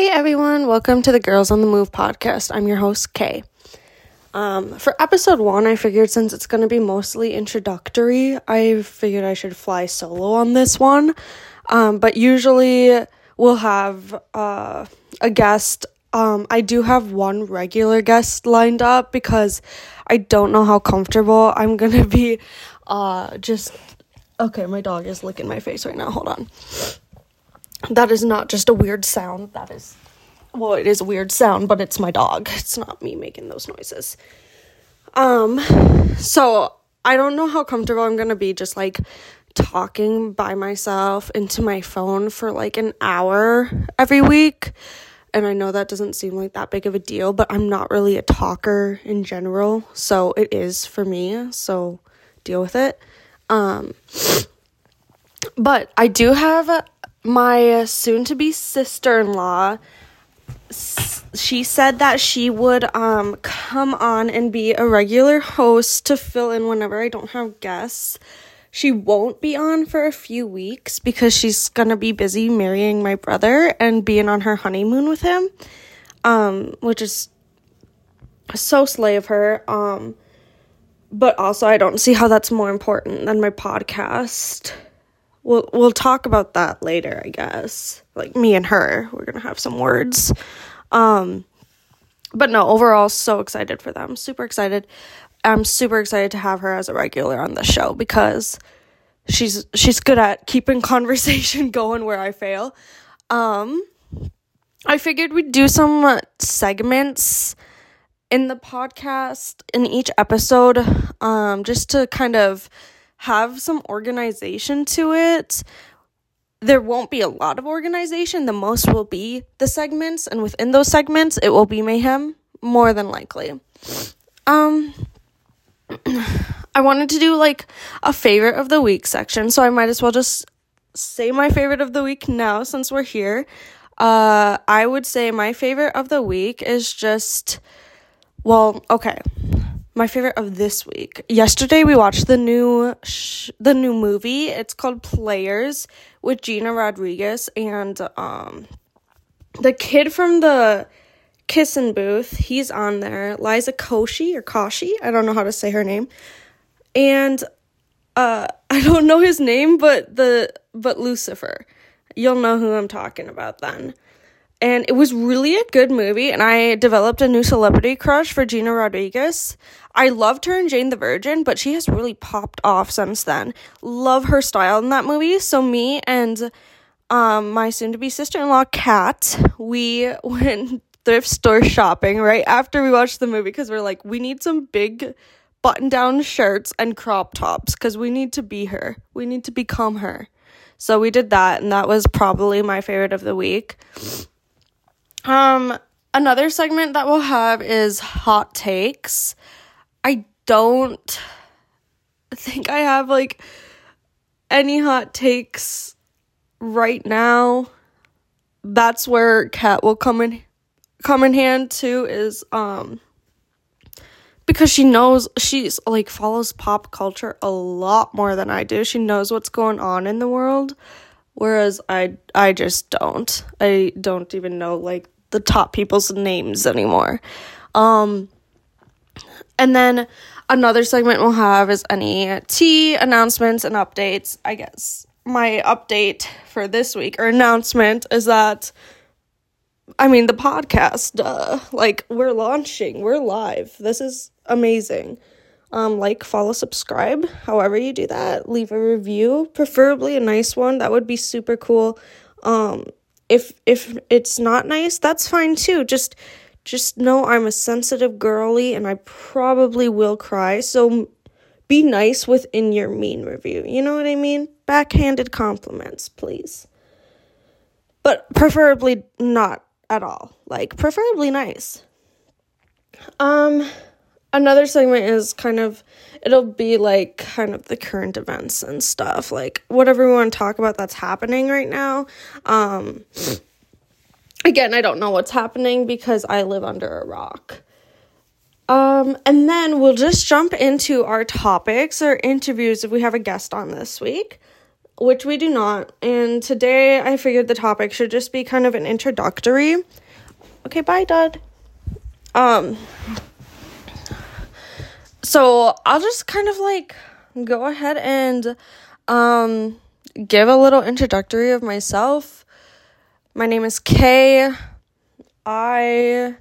Hey everyone, welcome to the Girls on the Move podcast. I'm your host, Kay. Um, for episode one, I figured since it's going to be mostly introductory, I figured I should fly solo on this one. Um, but usually we'll have uh, a guest. Um, I do have one regular guest lined up because I don't know how comfortable I'm going to be uh, just. Okay, my dog is licking my face right now. Hold on. That is not just a weird sound. That is, well, it is a weird sound, but it's my dog. It's not me making those noises. Um, so I don't know how comfortable I'm gonna be just like talking by myself into my phone for like an hour every week. And I know that doesn't seem like that big of a deal, but I'm not really a talker in general. So it is for me. So deal with it. Um, but I do have my soon to be sister in law. She said that she would um, come on and be a regular host to fill in whenever I don't have guests. She won't be on for a few weeks because she's gonna be busy marrying my brother and being on her honeymoon with him, um, which is so slay of her. Um, but also, I don't see how that's more important than my podcast we'll we'll talk about that later, I guess. Like me and her, we're gonna have some words. Um, but no, overall, so excited for them. Super excited. I'm super excited to have her as a regular on the show because she's she's good at keeping conversation going where I fail. Um, I figured we'd do some segments in the podcast in each episode, um, just to kind of have some organization to it. There won't be a lot of organization. The most will be the segments, and within those segments, it will be mayhem, more than likely. Um, I wanted to do like a favorite of the week section, so I might as well just say my favorite of the week now since we're here. Uh, I would say my favorite of the week is just, well, okay my favorite of this week. Yesterday we watched the new sh- the new movie. It's called Players with Gina Rodriguez and um the kid from the Kissing Booth. He's on there. Liza Koshy or Koshi. I don't know how to say her name. And uh I don't know his name, but the but Lucifer. You'll know who I'm talking about then and it was really a good movie and i developed a new celebrity crush for gina rodriguez. I loved her in jane the virgin but she has really popped off since then. Love her style in that movie. So me and um, my soon-to-be sister-in-law kat we went thrift store shopping right after we watched the movie because we're like we need some big button-down shirts and crop tops because we need to be her. We need to become her. So we did that and that was probably my favorite of the week um, another segment that we'll have is hot takes. I don't think I have like any hot takes right now. That's where Kat will come in come in hand too is um because she knows she's like follows pop culture a lot more than I do. She knows what's going on in the world whereas I I just don't. I don't even know like the top people's names anymore. Um and then another segment we'll have is any tea announcements and updates. I guess my update for this week or announcement is that I mean the podcast uh like we're launching, we're live. This is amazing um, like, follow, subscribe, however you do that. Leave a review, preferably a nice one. That would be super cool. Um, if if it's not nice, that's fine too. Just just know I'm a sensitive girly and I probably will cry. So be nice within your mean review. You know what I mean? Backhanded compliments, please. But preferably not at all. Like preferably nice. Um another segment is kind of it'll be like kind of the current events and stuff like whatever we want to talk about that's happening right now um again i don't know what's happening because i live under a rock um and then we'll just jump into our topics or interviews if we have a guest on this week which we do not. And today I figured the topic should just be kind of an introductory. Okay, bye, Dad. Um, so I'll just kind of like go ahead and um give a little introductory of myself. My name is Kay. I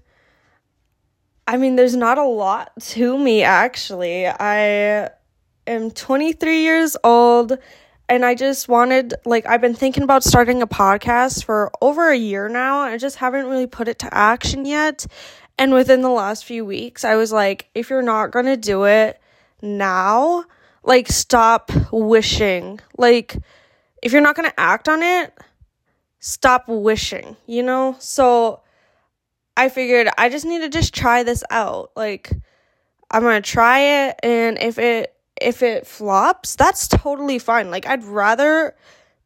I mean there's not a lot to me actually. I am 23 years old and I just wanted like I've been thinking about starting a podcast for over a year now. and I just haven't really put it to action yet. And within the last few weeks, I was like if you're not going to do it now, like stop wishing. Like if you're not going to act on it, stop wishing, you know? So I figured I just need to just try this out. Like I'm going to try it and if it if it flops, that's totally fine. Like, I'd rather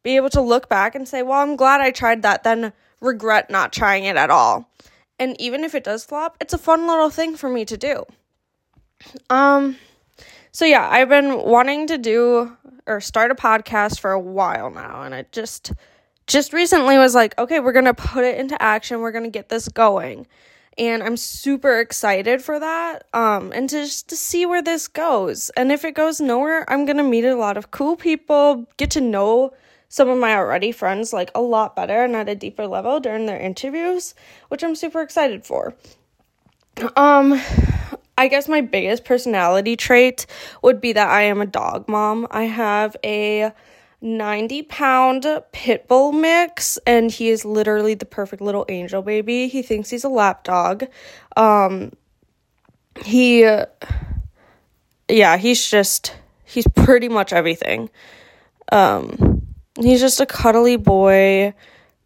be able to look back and say, well, I'm glad I tried that than regret not trying it at all. And even if it does flop, it's a fun little thing for me to do. Um, so yeah, I've been wanting to do or start a podcast for a while now, and I just just recently was like, okay, we're gonna put it into action. We're gonna get this going and I'm super excited for that. Um, and to just to see where this goes. And if it goes nowhere, I'm gonna meet a lot of cool people, get to know some of my already friends like a lot better and at a deeper level during their interviews, which I'm super excited for. Um, I guess my biggest personality trait would be that I am a dog mom. I have a 90 pound pit bull mix and he is literally the perfect little angel baby he thinks he's a lap dog um he yeah he's just he's pretty much everything um he's just a cuddly boy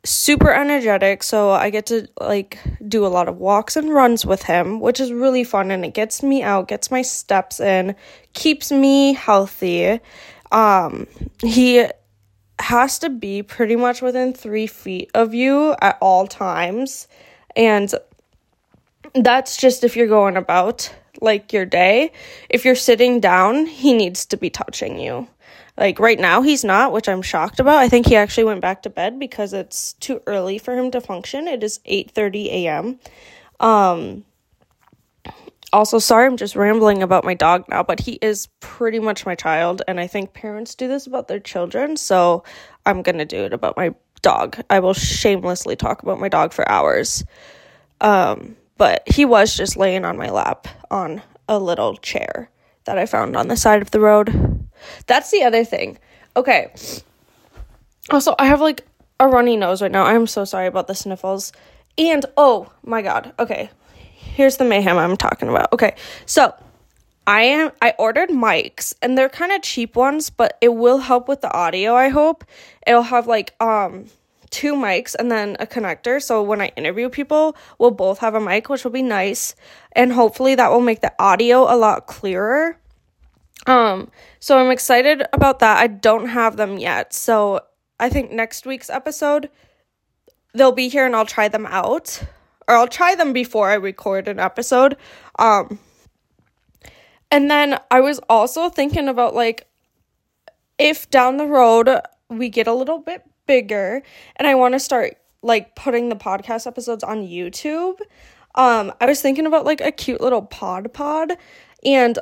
super energetic so i get to like do a lot of walks and runs with him which is really fun and it gets me out gets my steps in keeps me healthy. Um he has to be pretty much within three feet of you at all times and that's just if you're going about like your day. If you're sitting down he needs to be touching you like right now he's not which i'm shocked about i think he actually went back to bed because it's too early for him to function it is 8:30 a.m. um also, sorry, I'm just rambling about my dog now, but he is pretty much my child, and I think parents do this about their children, so I'm gonna do it about my dog. I will shamelessly talk about my dog for hours. Um, but he was just laying on my lap on a little chair that I found on the side of the road. That's the other thing. Okay. Also, I have like a runny nose right now. I'm so sorry about the sniffles. And oh my god. Okay here's the mayhem I'm talking about. Okay, so I am I ordered mics and they're kind of cheap ones, but it will help with the audio, I hope. It'll have like um two mics and then a connector so when I interview people, we'll both have a mic, which will be nice, and hopefully that will make the audio a lot clearer. Um so I'm excited about that. I don't have them yet. So I think next week's episode they'll be here and I'll try them out or I'll try them before I record an episode. Um and then I was also thinking about like if down the road we get a little bit bigger and I want to start like putting the podcast episodes on YouTube, um I was thinking about like a cute little pod pod and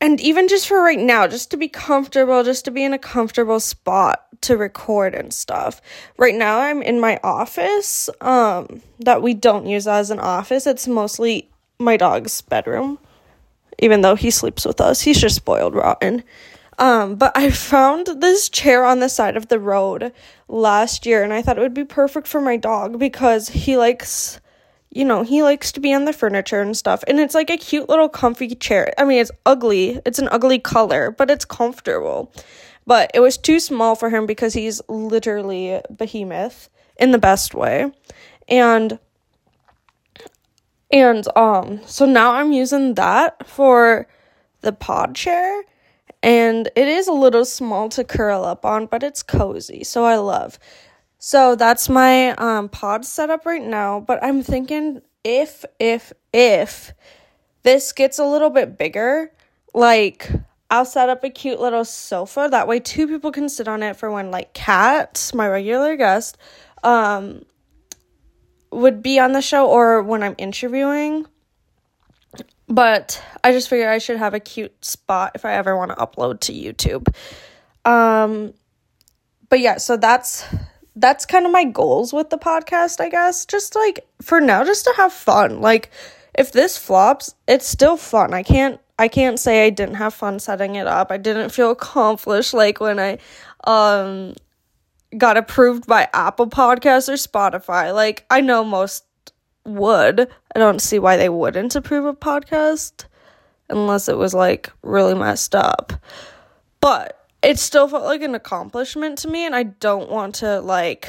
and even just for right now, just to be comfortable, just to be in a comfortable spot to record and stuff. Right now I'm in my office um that we don't use as an office. It's mostly my dog's bedroom. Even though he sleeps with us, he's just spoiled rotten. Um, but I found this chair on the side of the road last year and I thought it would be perfect for my dog because he likes you know, he likes to be on the furniture and stuff. And it's like a cute little comfy chair. I mean, it's ugly. It's an ugly color, but it's comfortable. But it was too small for him because he's literally behemoth in the best way. And and um so now I'm using that for the pod chair and it is a little small to curl up on, but it's cozy. So I love. So that's my um pod setup right now, but I'm thinking if if if this gets a little bit bigger, like I'll set up a cute little sofa. That way, two people can sit on it for when, like, Kat, my regular guest, um, would be on the show or when I'm interviewing. But I just figured I should have a cute spot if I ever want to upload to YouTube. Um, but yeah, so that's that's kind of my goals with the podcast, I guess. Just like for now, just to have fun. Like if this flops, it's still fun. I can't I can't say I didn't have fun setting it up. I didn't feel accomplished like when I um got approved by Apple Podcasts or Spotify. Like I know most would. I don't see why they wouldn't approve a podcast unless it was like really messed up. But it still felt like an accomplishment to me and I don't want to like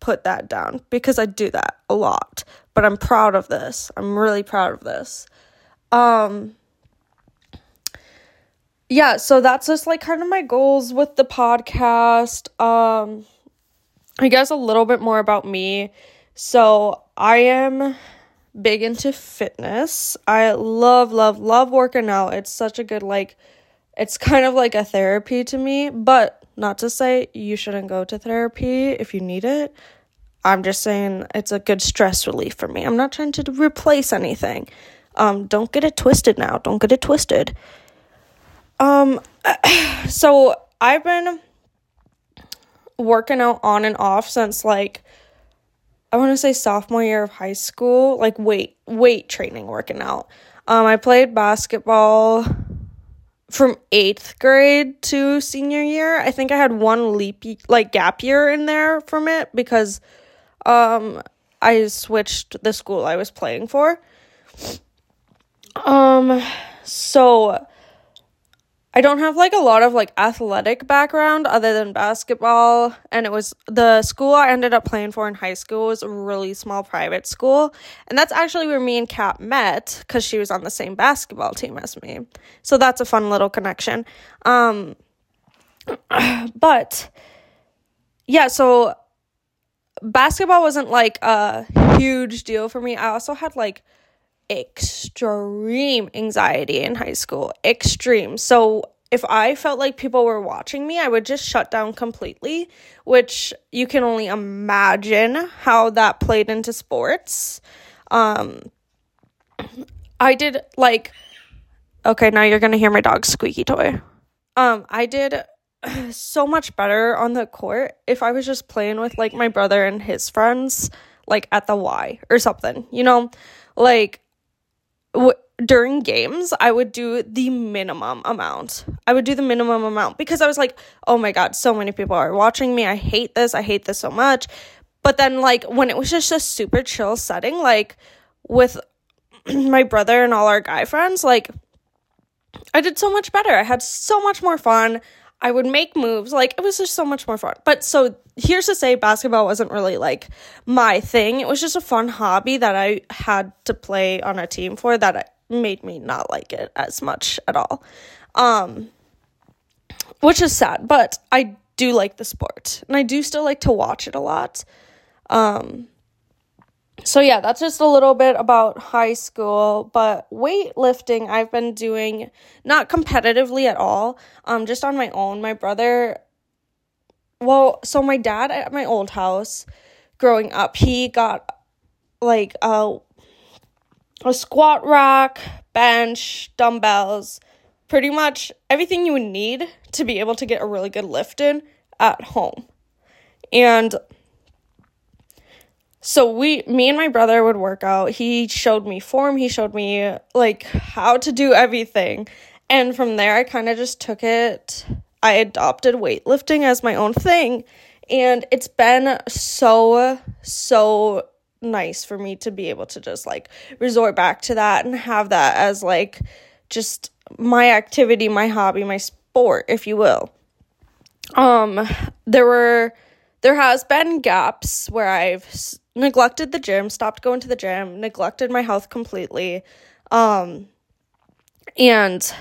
put that down because I do that a lot. But I'm proud of this. I'm really proud of this. Um yeah, so that's just like kind of my goals with the podcast. Um I guess a little bit more about me. So, I am big into fitness. I love love love working out. It's such a good like it's kind of like a therapy to me, but not to say you shouldn't go to therapy if you need it. I'm just saying it's a good stress relief for me. I'm not trying to replace anything. Um, don't get it twisted now. Don't get it twisted. Um, so I've been working out on and off since like I want to say sophomore year of high school, like weight weight training, working out. Um, I played basketball from eighth grade to senior year. I think I had one leap like gap year in there from it because um I switched the school I was playing for. Um so I don't have like a lot of like athletic background other than basketball and it was the school I ended up playing for in high school was a really small private school and that's actually where me and Kat met cuz she was on the same basketball team as me. So that's a fun little connection. Um but yeah, so basketball wasn't like a huge deal for me. I also had like extreme anxiety in high school. Extreme. So if I felt like people were watching me, I would just shut down completely, which you can only imagine how that played into sports. Um I did like okay, now you're to hear my dog's squeaky toy. Um I did so much better on the court if I was just playing with like my brother and his friends like at the Y or something. You know, like w- during games, I would do the minimum amount. I would do the minimum amount because I was like, oh my God, so many people are watching me. I hate this. I hate this so much. But then, like, when it was just a super chill setting, like with my brother and all our guy friends, like, I did so much better. I had so much more fun. I would make moves. Like, it was just so much more fun. But so here's to say basketball wasn't really like my thing. It was just a fun hobby that I had to play on a team for that made me not like it as much at all. Um which is sad, but I do like the sport and I do still like to watch it a lot. Um so yeah, that's just a little bit about high school, but weightlifting I've been doing not competitively at all, um just on my own. My brother well, so my dad at my old house growing up, he got like a a squat rack, bench, dumbbells, pretty much everything you would need to be able to get a really good lift in at home. And so we me and my brother would work out. He showed me form, he showed me like how to do everything. And from there I kind of just took it I adopted weightlifting as my own thing. And it's been so, so nice for me to be able to just like resort back to that and have that as like just my activity, my hobby, my sport, if you will. Um, there were, there has been gaps where I've neglected the gym, stopped going to the gym, neglected my health completely. Um, and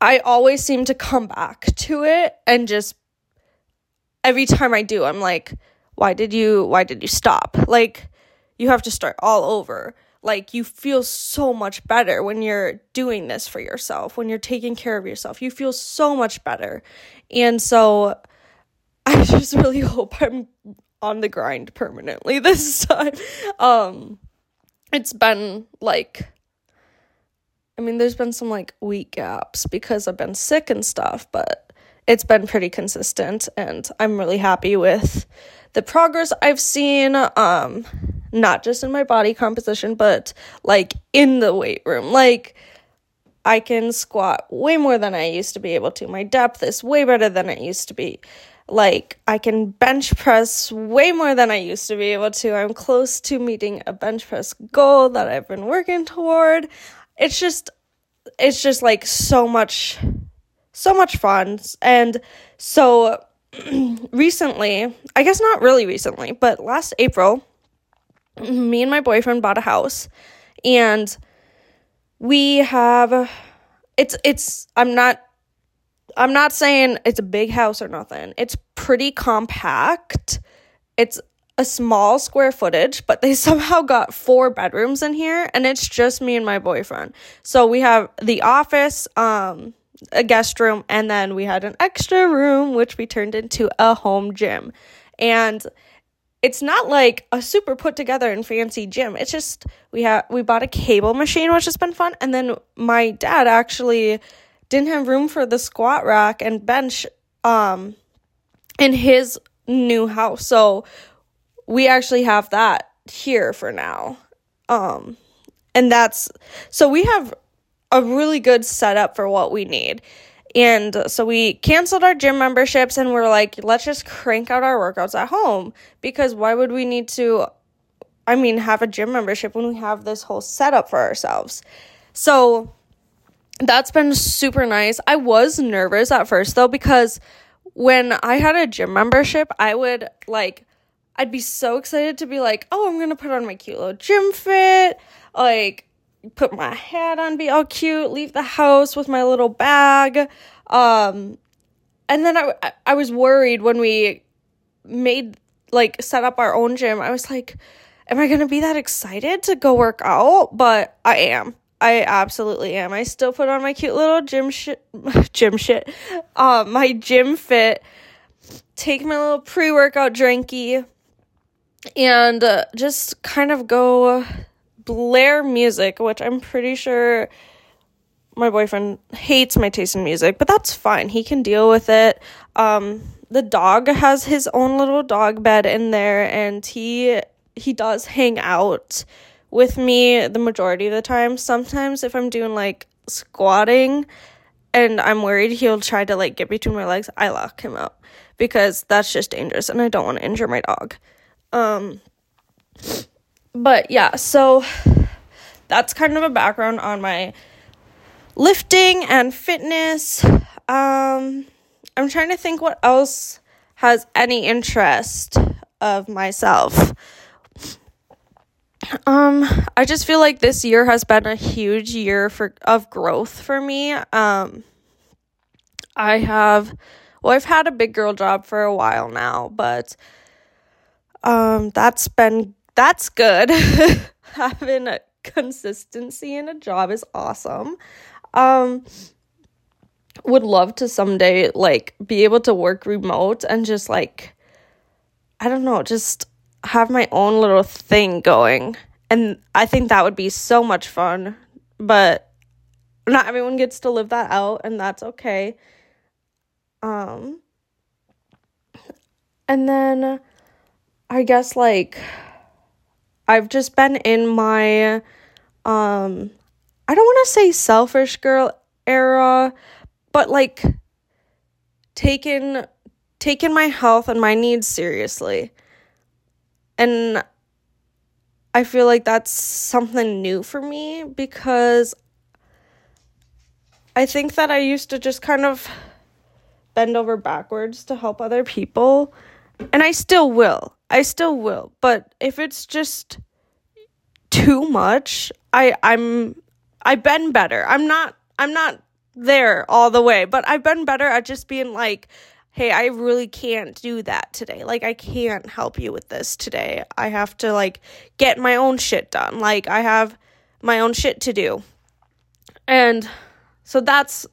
I always seem to come back to it and just every time I do, I'm like, why did you why did you stop? Like you have to start all over. like you feel so much better when you're doing this for yourself, when you're taking care of yourself. You feel so much better. And so I just really hope I'm on the grind permanently this time. Um it's been like I mean there's been some like week gaps because I've been sick and stuff, but it's been pretty consistent and I'm really happy with the progress I've seen um not just in my body composition, but like in the weight room. Like, I can squat way more than I used to be able to. My depth is way better than it used to be. Like, I can bench press way more than I used to be able to. I'm close to meeting a bench press goal that I've been working toward. It's just, it's just like so much, so much fun. And so recently, I guess not really recently, but last April, me and my boyfriend bought a house and we have it's it's I'm not I'm not saying it's a big house or nothing. It's pretty compact. It's a small square footage, but they somehow got four bedrooms in here and it's just me and my boyfriend. So we have the office, um a guest room and then we had an extra room which we turned into a home gym. And it's not like a super put together and fancy gym. It's just we have we bought a cable machine, which has been fun, and then my dad actually didn't have room for the squat rack and bench um in his new house. So we actually have that here for now. Um and that's so we have a really good setup for what we need. And so we canceled our gym memberships and we're like, let's just crank out our workouts at home because why would we need to, I mean, have a gym membership when we have this whole setup for ourselves? So that's been super nice. I was nervous at first though because when I had a gym membership, I would like, I'd be so excited to be like, oh, I'm gonna put on my cute little gym fit. Like, put my hat on, be all cute, leave the house with my little bag. Um, and then I, I was worried when we made, like, set up our own gym. I was like, am I going to be that excited to go work out? But I am. I absolutely am. I still put on my cute little gym shit, gym shit, um, my gym fit, take my little pre workout drinky, and uh, just kind of go blare music, which I'm pretty sure my boyfriend hates my taste in music, but that's fine. He can deal with it. Um, the dog has his own little dog bed in there, and he he does hang out with me the majority of the time. Sometimes if I'm doing like squatting and I'm worried he'll try to like get between my legs, I lock him out because that's just dangerous and I don't want to injure my dog. Um but yeah, so that's kind of a background on my lifting and fitness. Um, I'm trying to think what else has any interest of myself. Um, I just feel like this year has been a huge year for of growth for me. Um, I have well, I've had a big girl job for a while now, but um, that's been that's good. Having a consistency in a job is awesome. Um would love to someday like be able to work remote and just like I don't know, just have my own little thing going. And I think that would be so much fun, but not everyone gets to live that out and that's okay. Um and then I guess like I've just been in my um I don't want to say selfish girl era, but like taking taking my health and my needs seriously. And I feel like that's something new for me because I think that I used to just kind of bend over backwards to help other people, and I still will. I still will. But if it's just too much, I I'm I've been better. I'm not I'm not there all the way, but I've been better at just being like, "Hey, I really can't do that today. Like I can't help you with this today. I have to like get my own shit done. Like I have my own shit to do. And so that's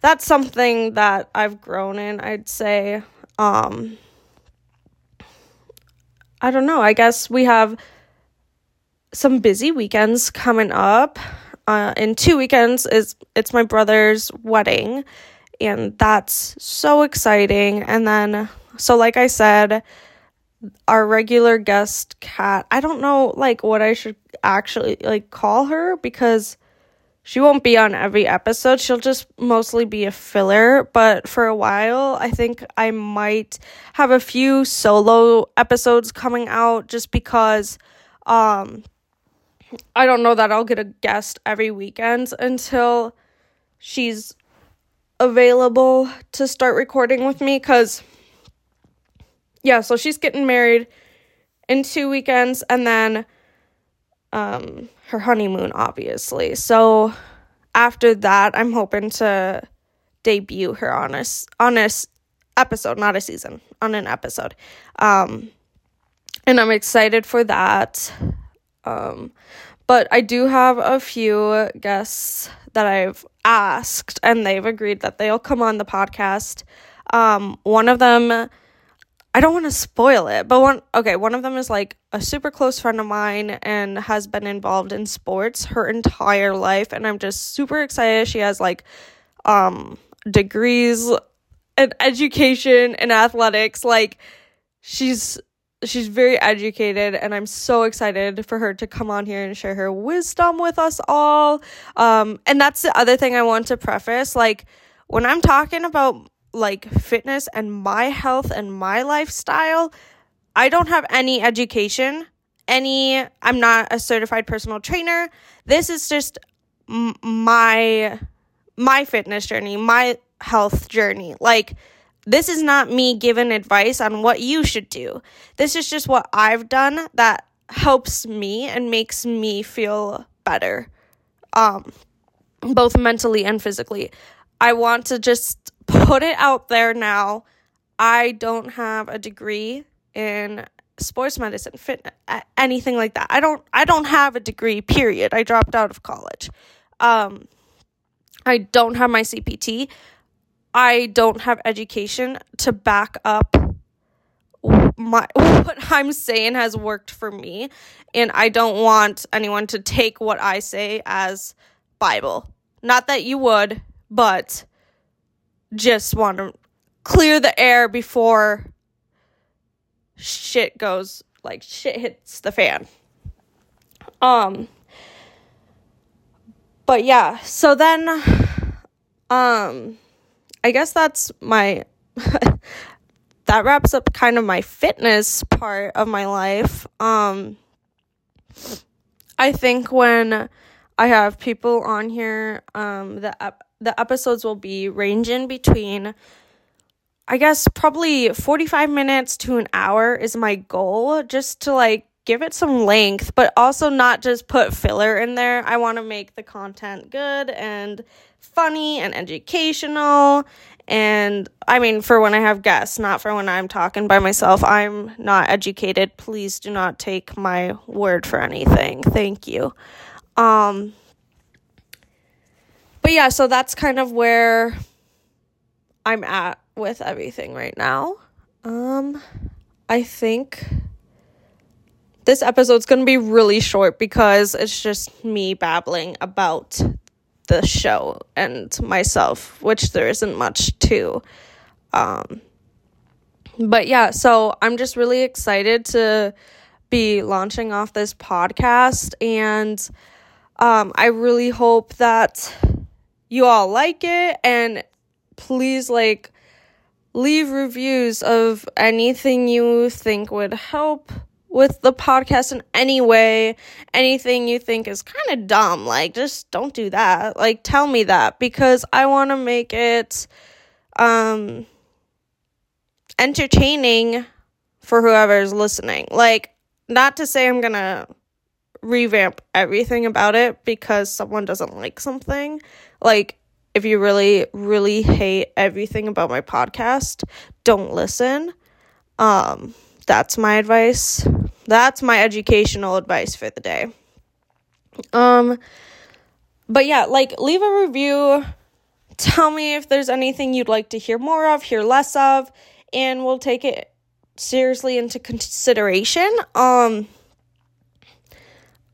that's something that I've grown in, I'd say. Um I don't know. I guess we have some busy weekends coming up. Uh, in two weekends is it's my brother's wedding, and that's so exciting. And then, so like I said, our regular guest Kat. I don't know like what I should actually like call her because she won't be on every episode. She'll just mostly be a filler, but for a while, I think I might have a few solo episodes coming out just because um I don't know that I'll get a guest every weekend until she's available to start recording with me cuz yeah, so she's getting married in two weekends and then um her honeymoon obviously. So after that, I'm hoping to debut her on a on a episode, not a season, on an episode. Um and I'm excited for that. Um but I do have a few guests that I've asked and they've agreed that they'll come on the podcast. Um one of them I don't want to spoil it, but one okay, one of them is like a super close friend of mine and has been involved in sports her entire life and I'm just super excited. She has like um degrees in education and athletics. Like she's she's very educated and I'm so excited for her to come on here and share her wisdom with us all. Um and that's the other thing I want to preface like when I'm talking about like fitness and my health and my lifestyle, I don't have any education. Any, I'm not a certified personal trainer. This is just m- my my fitness journey, my health journey. Like this is not me giving advice on what you should do. This is just what I've done that helps me and makes me feel better. Um both mentally and physically. I want to just put it out there now. I don't have a degree in sports medicine, anything like that. I don't I don't have a degree, period. I dropped out of college. Um I don't have my CPT. I don't have education to back up my what I'm saying has worked for me and I don't want anyone to take what I say as bible. Not that you would, but just want to clear the air before shit goes like shit hits the fan. Um but yeah, so then um I guess that's my that wraps up kind of my fitness part of my life. Um I think when I have people on here um the ep- the episodes will be ranging between I guess probably 45 minutes to an hour is my goal just to like give it some length, but also not just put filler in there. I want to make the content good and funny and educational. And I mean, for when I have guests, not for when I'm talking by myself. I'm not educated. Please do not take my word for anything. Thank you. Um, but yeah, so that's kind of where I'm at with everything right now. Um I think this episode's going to be really short because it's just me babbling about the show and myself, which there isn't much to. Um but yeah, so I'm just really excited to be launching off this podcast and um I really hope that you all like it and please like leave reviews of anything you think would help with the podcast in any way anything you think is kind of dumb like just don't do that like tell me that because i want to make it um entertaining for whoever's listening like not to say i'm gonna revamp everything about it because someone doesn't like something. Like, if you really, really hate everything about my podcast, don't listen. Um, that's my advice. That's my educational advice for the day. Um but yeah, like leave a review. Tell me if there's anything you'd like to hear more of, hear less of, and we'll take it seriously into consideration. Um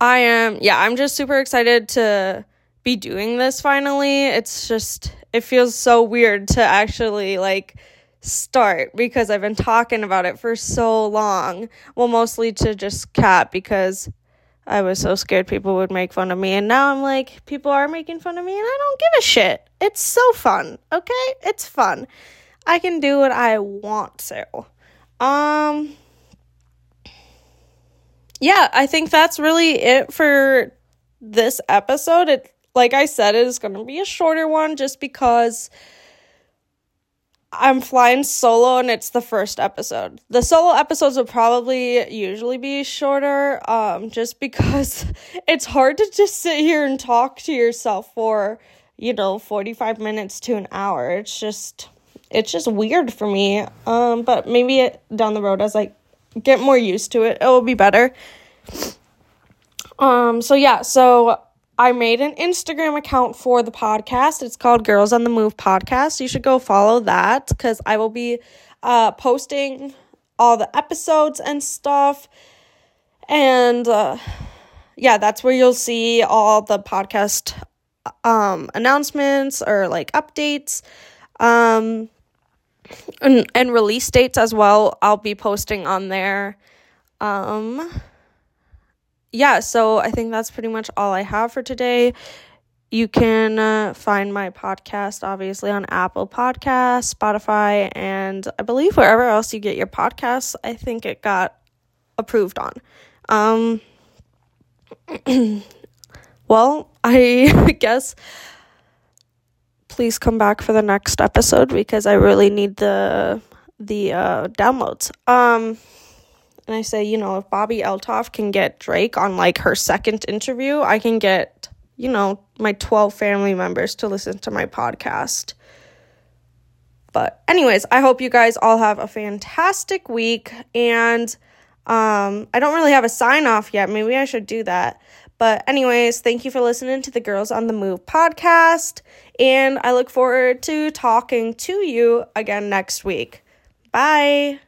I am yeah, I'm just super excited to be doing this finally. It's just it feels so weird to actually like start because I've been talking about it for so long. Well, mostly to just Kat because I was so scared people would make fun of me. And now I'm like, people are making fun of me and I don't give a shit. It's so fun, okay? It's fun. I can do what I want to. Um Yeah, I think that's really it for this episode. It like I said, it is going to be a shorter one just because I'm flying solo and it's the first episode. The solo episodes will probably usually be shorter um just because it's hard to just sit here and talk to yourself for, you know, 45 minutes to an hour. It's just it's just weird for me. Um but maybe it, down the road as I get more used to it, it will be better. Um so yeah, so I made an Instagram account for the podcast. It's called Girls on the Move Podcast. You should go follow that because I will be uh, posting all the episodes and stuff. And uh, yeah, that's where you'll see all the podcast um, announcements or like updates. Um, and, and release dates as well. I'll be posting on there. Um, yeah, so I think that's pretty much all I have for today. You can uh, find my podcast obviously on Apple Podcasts, Spotify, and I believe wherever else you get your podcasts. I think it got approved on. Um, well, I guess please come back for the next episode because I really need the the uh, downloads. Um and I say, you know, if Bobbi Althoff can get Drake on like her second interview, I can get, you know, my 12 family members to listen to my podcast. But anyways, I hope you guys all have a fantastic week and um I don't really have a sign off yet. Maybe I should do that. But anyways, thank you for listening to the Girls on the Move podcast and I look forward to talking to you again next week. Bye.